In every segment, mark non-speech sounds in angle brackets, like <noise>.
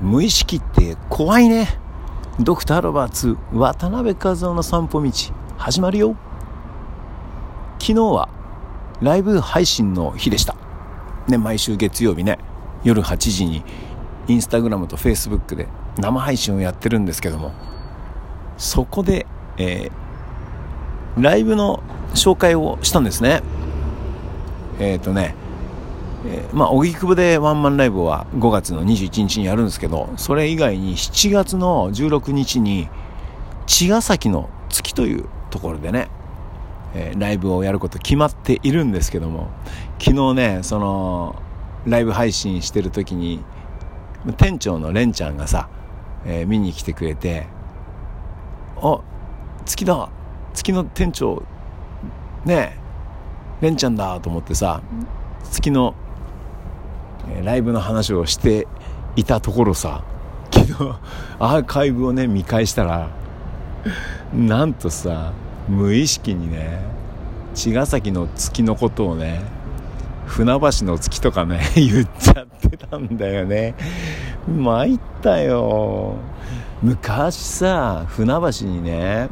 無意識って怖いね。ドクター・ロバーツ渡辺和夫の散歩道始まるよ。昨日はライブ配信の日でした。ね毎週月曜日ね夜8時にインスタグラムとフェイスブックで生配信をやってるんですけども。そこで、えー、ライブの紹介をしたんですね。えっ、ー、とねえー、まあ、荻窪でワンマンライブは5月の21日にやるんですけど、それ以外に7月の16日に、茅ヶ崎の月というところでね、えー、ライブをやること決まっているんですけども、昨日ね、その、ライブ配信してる時に、店長のレンちゃんがさ、えー、見に来てくれて、あ、月だ月の店長、ねえ、レンちゃんだと思ってさ、月のライブの話をしていたところさ昨日アーカイブをね見返したらなんとさ無意識にね茅ヶ崎の月のことをね船橋の月とかね <laughs> 言っちゃってたんだよね。参ったよ。昔さ船橋にね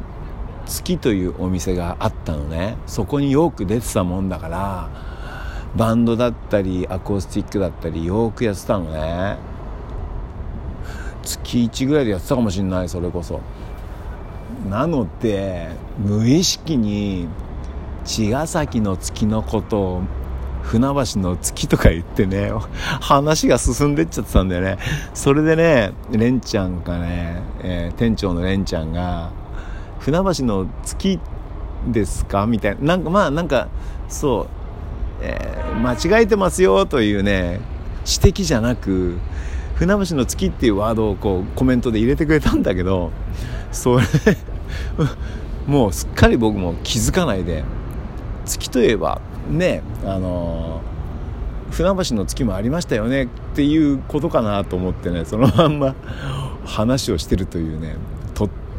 月というお店があったのね。そこによく出てたもんだからバンドだったりアコースティックだったりよくやってたのね。月1ぐらいでやってたかもしんないそれこそ。なので無意識に茅ヶ崎の月のことを船橋の月とか言ってね話が進んでっちゃってたんだよね。それでねレンちゃんがね、えー、店長のレンちゃんが「船橋の月ですか?」みたいな。なんかまあなんかそうえー、間違えてますよというね指摘じゃなく船橋の月っていうワードをこうコメントで入れてくれたんだけどそれ <laughs> もうすっかり僕も気づかないで月といえばねあのー、船橋の月もありましたよねっていうことかなと思ってねそのまんま話をしてるというね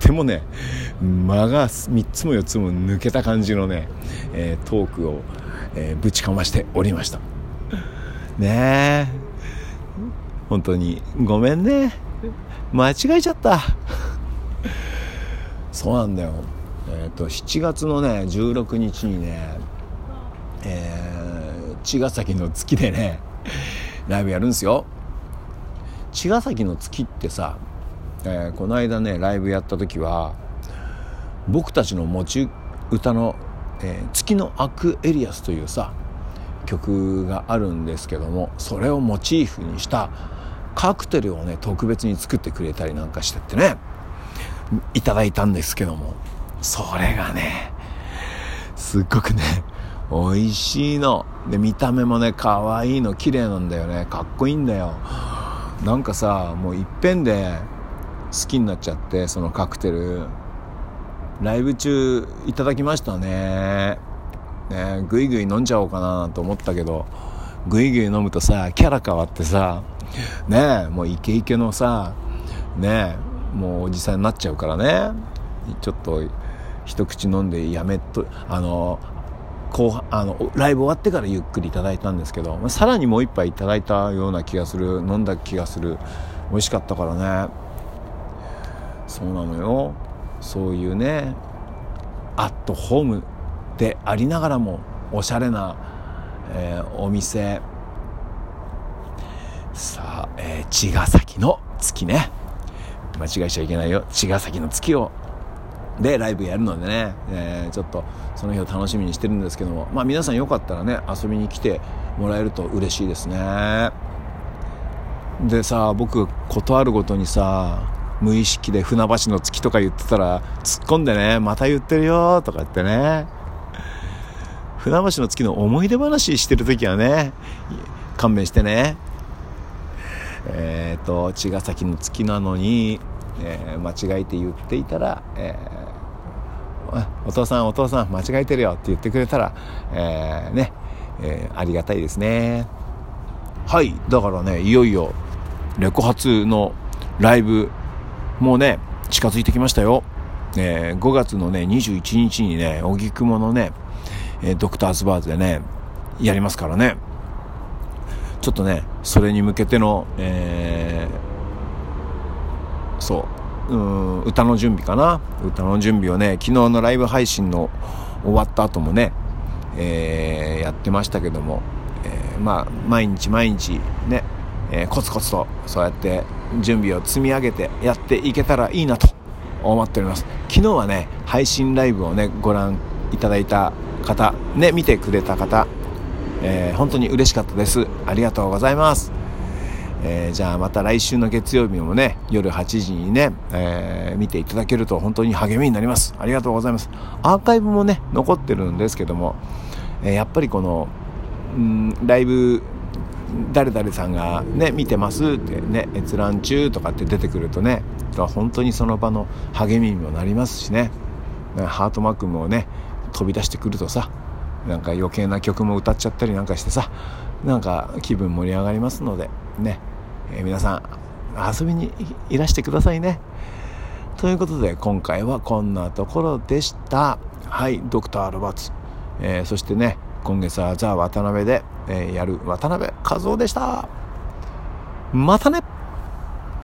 ってもね間が3つも4つも抜けた感じのね、えー、トークをえー、ぶちかましておりました。ねえ。本当に。ごめんね。間違えちゃった。そうなんだよ。えっ、ー、と7月のね16日にねえー、茅ヶ崎の月でねライブやるんですよ。茅ヶ崎の月ってさ、えー、この間ねライブやった時は僕たちの持ち歌のえー、月のアクエリアスというさ曲があるんですけどもそれをモチーフにしたカクテルをね特別に作ってくれたりなんかしてってねいただいたんですけどもそれがねすっごくね美味しいの。で見た目もね可愛いの綺麗なんだよねかっこいいんだよ。なんかさもういっぺんで好きになっちゃってそのカクテル。ライブ中いただきましたね。ねぐいぐい飲んじゃおうかなと思ったけどぐいぐい飲むとさキャラ変わってさねもうイケイケのさねもうおじさんになっちゃうからね。ちょっと一口飲んでやめとあの後あのライブ終わってからゆっくりいただいたんですけどさらにもう一杯いただいたような気がする飲んだ気がする。美味しかったからね。そうなのよ。そういうねアットホームでありながらもおしゃれな、えー、お店。さあ、えー、茅ヶ崎の月ね。間違えちゃいけないよ。茅ヶ崎の月をでライブやるのでね、えー、ちょっとその日を楽しみにしてるんですけども。まあ皆さんよかったらね遊びに来てもらえると嬉しいですね。でさ僕断るごとにさ無意識で船橋の月とか言ってたら突っ込んでねまた言ってるよとか言ってね。船橋の月の思い出話してる時はね勘弁してね。えっ、ー、と茅ヶ崎の月なのに、えー、間違えて言っていたら、えー、お父さんお父さん間違えてるよって言ってくれたら、えー、ね、えー、ありがたいですね。はいだからねいよいよレコ発のライブもうね、近づいてきましたよ。えー、5月のね、21日にね、荻窪のね、えー、ドクターズバーズでね、やりますからね。ちょっとね、それに向けての、えそううん歌の準備かな歌の準備をね昨日のライブ配信の終わった後もね、えー、やってましたけども、えー、まあ毎日毎日ね、えー、コツコツとそうやって準備を積み上げてやっていけたらいいなと思っております。昨日はね配信ライブをねご覧いただいた方ね見てくれた方、えー、本当に嬉しかったです。ありがとうございます。えー、じゃあまた来週の月曜日もね夜8時にね、えー、見ていただけると本当に励みになります。ありがとうございます。アーカイブもね残ってるんですけども、えー、やっぱりこのんライブ誰々さんがね見てますってね閲覧中とかって出てくるとね本当にその場の励みにもなりますしね。ハートマークもね飛び出してくるとさなんか余計な曲も歌っちゃったりなんかしてさなんか気分盛り上がりますのでね、えー、皆さん遊びにいらしてくださいね。ということで今回はこんなところでした。はいドクターロバツ、えー、そしてね今月はザ・渡辺で、えー、やる渡辺和夫でした。またね。